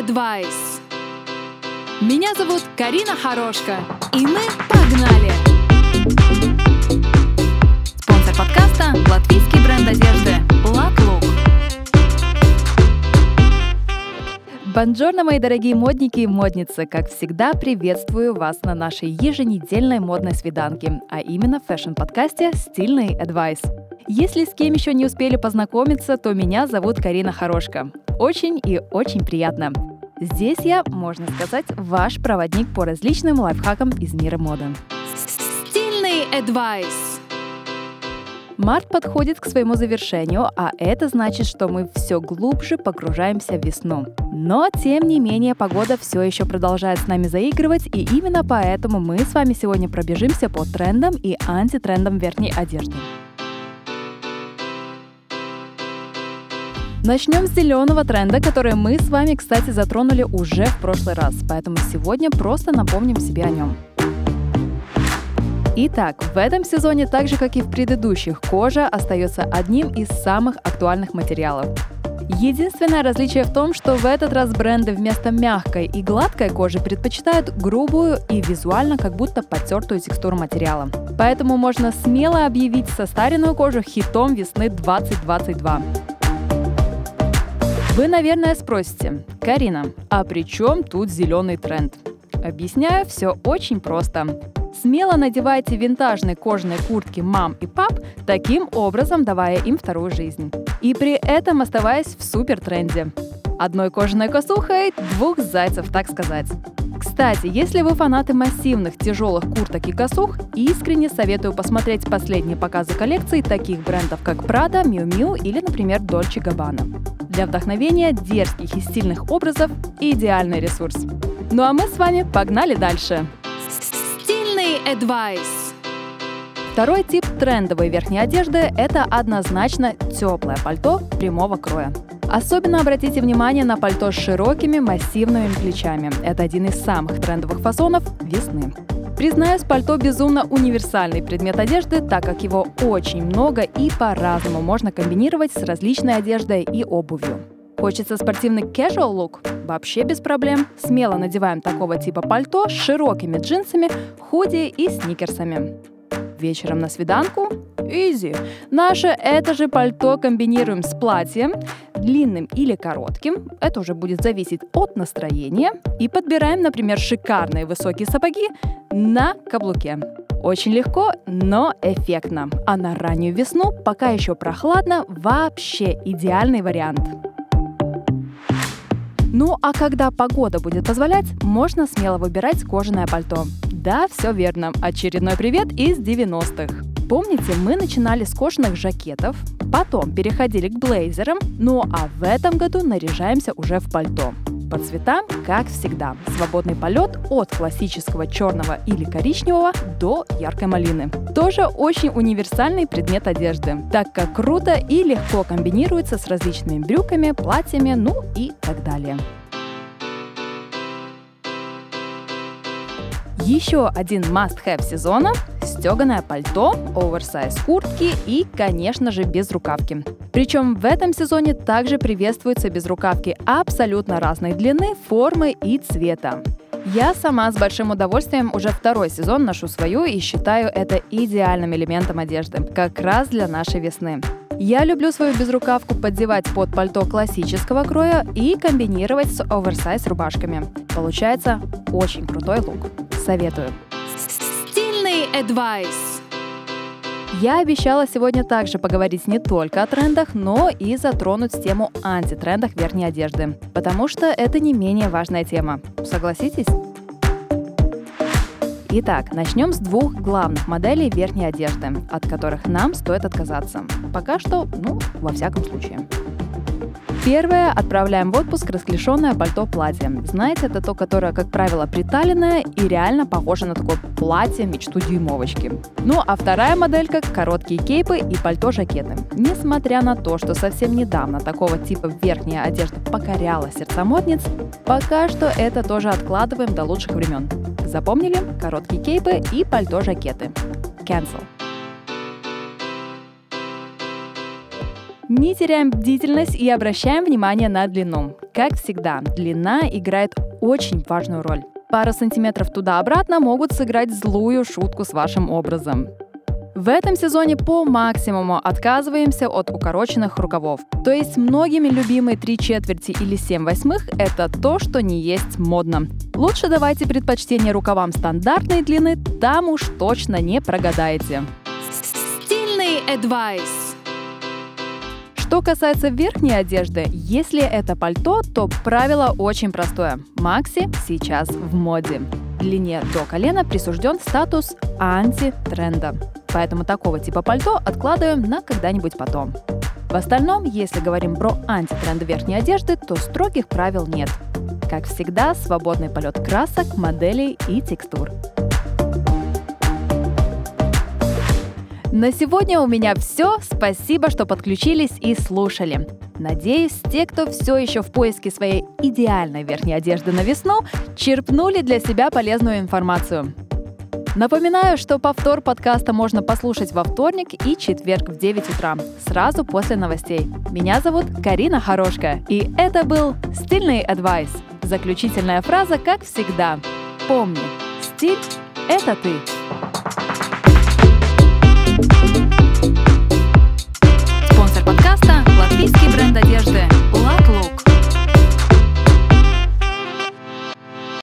Advice. Меня зовут Карина Хорошка, и мы погнали! Спонсор подкаста – латвийский бренд одежды Look. Бонжорно, мои дорогие модники и модницы! Как всегда, приветствую вас на нашей еженедельной модной свиданке, а именно в фэшн-подкасте «Стильный Advice». Если с кем еще не успели познакомиться, то меня зовут Карина Хорошка. Очень и очень приятно. Здесь я, можно сказать, ваш проводник по различным лайфхакам из мира моды. Стильный Advice. Март подходит к своему завершению, а это значит, что мы все глубже погружаемся в весну. Но, тем не менее, погода все еще продолжает с нами заигрывать, и именно поэтому мы с вами сегодня пробежимся по трендам и антитрендам верхней одежды. Начнем с зеленого тренда, который мы с вами, кстати, затронули уже в прошлый раз, поэтому сегодня просто напомним себе о нем. Итак, в этом сезоне, так же как и в предыдущих, кожа остается одним из самых актуальных материалов. Единственное различие в том, что в этот раз бренды вместо мягкой и гладкой кожи предпочитают грубую и визуально как будто потертую текстуру материала. Поэтому можно смело объявить состаренную кожу хитом весны 2022. Вы, наверное, спросите, Карина, а при чем тут зеленый тренд? Объясняю все очень просто. Смело надевайте винтажные кожаные куртки мам и пап, таким образом давая им вторую жизнь. И при этом оставаясь в супер тренде. Одной кожаной косухой двух зайцев, так сказать. Кстати, если вы фанаты массивных тяжелых курток и косух, искренне советую посмотреть последние показы коллекций таких брендов, как Prada, Miu Miu или, например, Dolce Gabbana. Для вдохновения дерзких и стильных образов – идеальный ресурс. Ну а мы с вами погнали дальше. Стильный Advice. Второй тип трендовой верхней одежды – это однозначно теплое пальто прямого кроя. Особенно обратите внимание на пальто с широкими массивными плечами. Это один из самых трендовых фасонов весны. Признаюсь, пальто безумно универсальный предмет одежды, так как его очень много и по-разному можно комбинировать с различной одеждой и обувью. Хочется спортивный casual look? Вообще без проблем. Смело надеваем такого типа пальто с широкими джинсами, худи и сникерсами. Вечером на свиданку? Изи. Наше это же пальто комбинируем с платьем, длинным или коротким, это уже будет зависеть от настроения, и подбираем, например, шикарные высокие сапоги на каблуке. Очень легко, но эффектно. А на раннюю весну, пока еще прохладно, вообще идеальный вариант. Ну а когда погода будет позволять, можно смело выбирать кожаное пальто. Да, все верно. Очередной привет из 90-х. Помните, мы начинали с кожаных жакетов, потом переходили к блейзерам, ну а в этом году наряжаемся уже в пальто. По цветам, как всегда, свободный полет от классического черного или коричневого до яркой малины. Тоже очень универсальный предмет одежды, так как круто и легко комбинируется с различными брюками, платьями, ну и так далее. Еще один must-have сезона – стеганое пальто, оверсайз куртки и, конечно же, безрукавки. Причем в этом сезоне также приветствуются безрукавки абсолютно разной длины, формы и цвета. Я сама с большим удовольствием уже второй сезон ношу свою и считаю это идеальным элементом одежды, как раз для нашей весны. Я люблю свою безрукавку поддевать под пальто классического кроя и комбинировать с оверсайз рубашками. Получается очень крутой лук. Советую. Advice. Я обещала сегодня также поговорить не только о трендах, но и затронуть тему антитрендах верхней одежды, потому что это не менее важная тема. Согласитесь? Итак, начнем с двух главных моделей верхней одежды, от которых нам стоит отказаться. Пока что, ну, во всяком случае. Первое. Отправляем в отпуск расклешенное пальто-платье. Знаете, это то, которое, как правило, приталенное и реально похоже на такое платье мечту дюймовочки. Ну а вторая моделька – короткие кейпы и пальто-жакеты. Несмотря на то, что совсем недавно такого типа верхняя одежда покоряла сердца модниц, пока что это тоже откладываем до лучших времен. Запомнили? Короткие кейпы и пальто-жакеты. Cancel. Не теряем бдительность и обращаем внимание на длину. Как всегда, длина играет очень важную роль. Пару сантиметров туда-обратно могут сыграть злую шутку с вашим образом. В этом сезоне по максимуму отказываемся от укороченных рукавов. То есть многими любимые три четверти или семь восьмых – это то, что не есть модно. Лучше давайте предпочтение рукавам стандартной длины, там уж точно не прогадаете. Стильный адвайс. Что касается верхней одежды, если это пальто, то правило очень простое. Макси сейчас в моде. Длине до колена присужден статус антитренда. Поэтому такого типа пальто откладываем на когда-нибудь потом. В остальном, если говорим про антитренд верхней одежды, то строгих правил нет. Как всегда, свободный полет красок, моделей и текстур. На сегодня у меня все. Спасибо, что подключились и слушали. Надеюсь, те, кто все еще в поиске своей идеальной верхней одежды на весну, черпнули для себя полезную информацию. Напоминаю, что повтор подкаста можно послушать во вторник и четверг в 9 утра, сразу после новостей. Меня зовут Карина Хорошка, и это был «Стильный адвайс». Заключительная фраза, как всегда. Помни, стиль — это ты.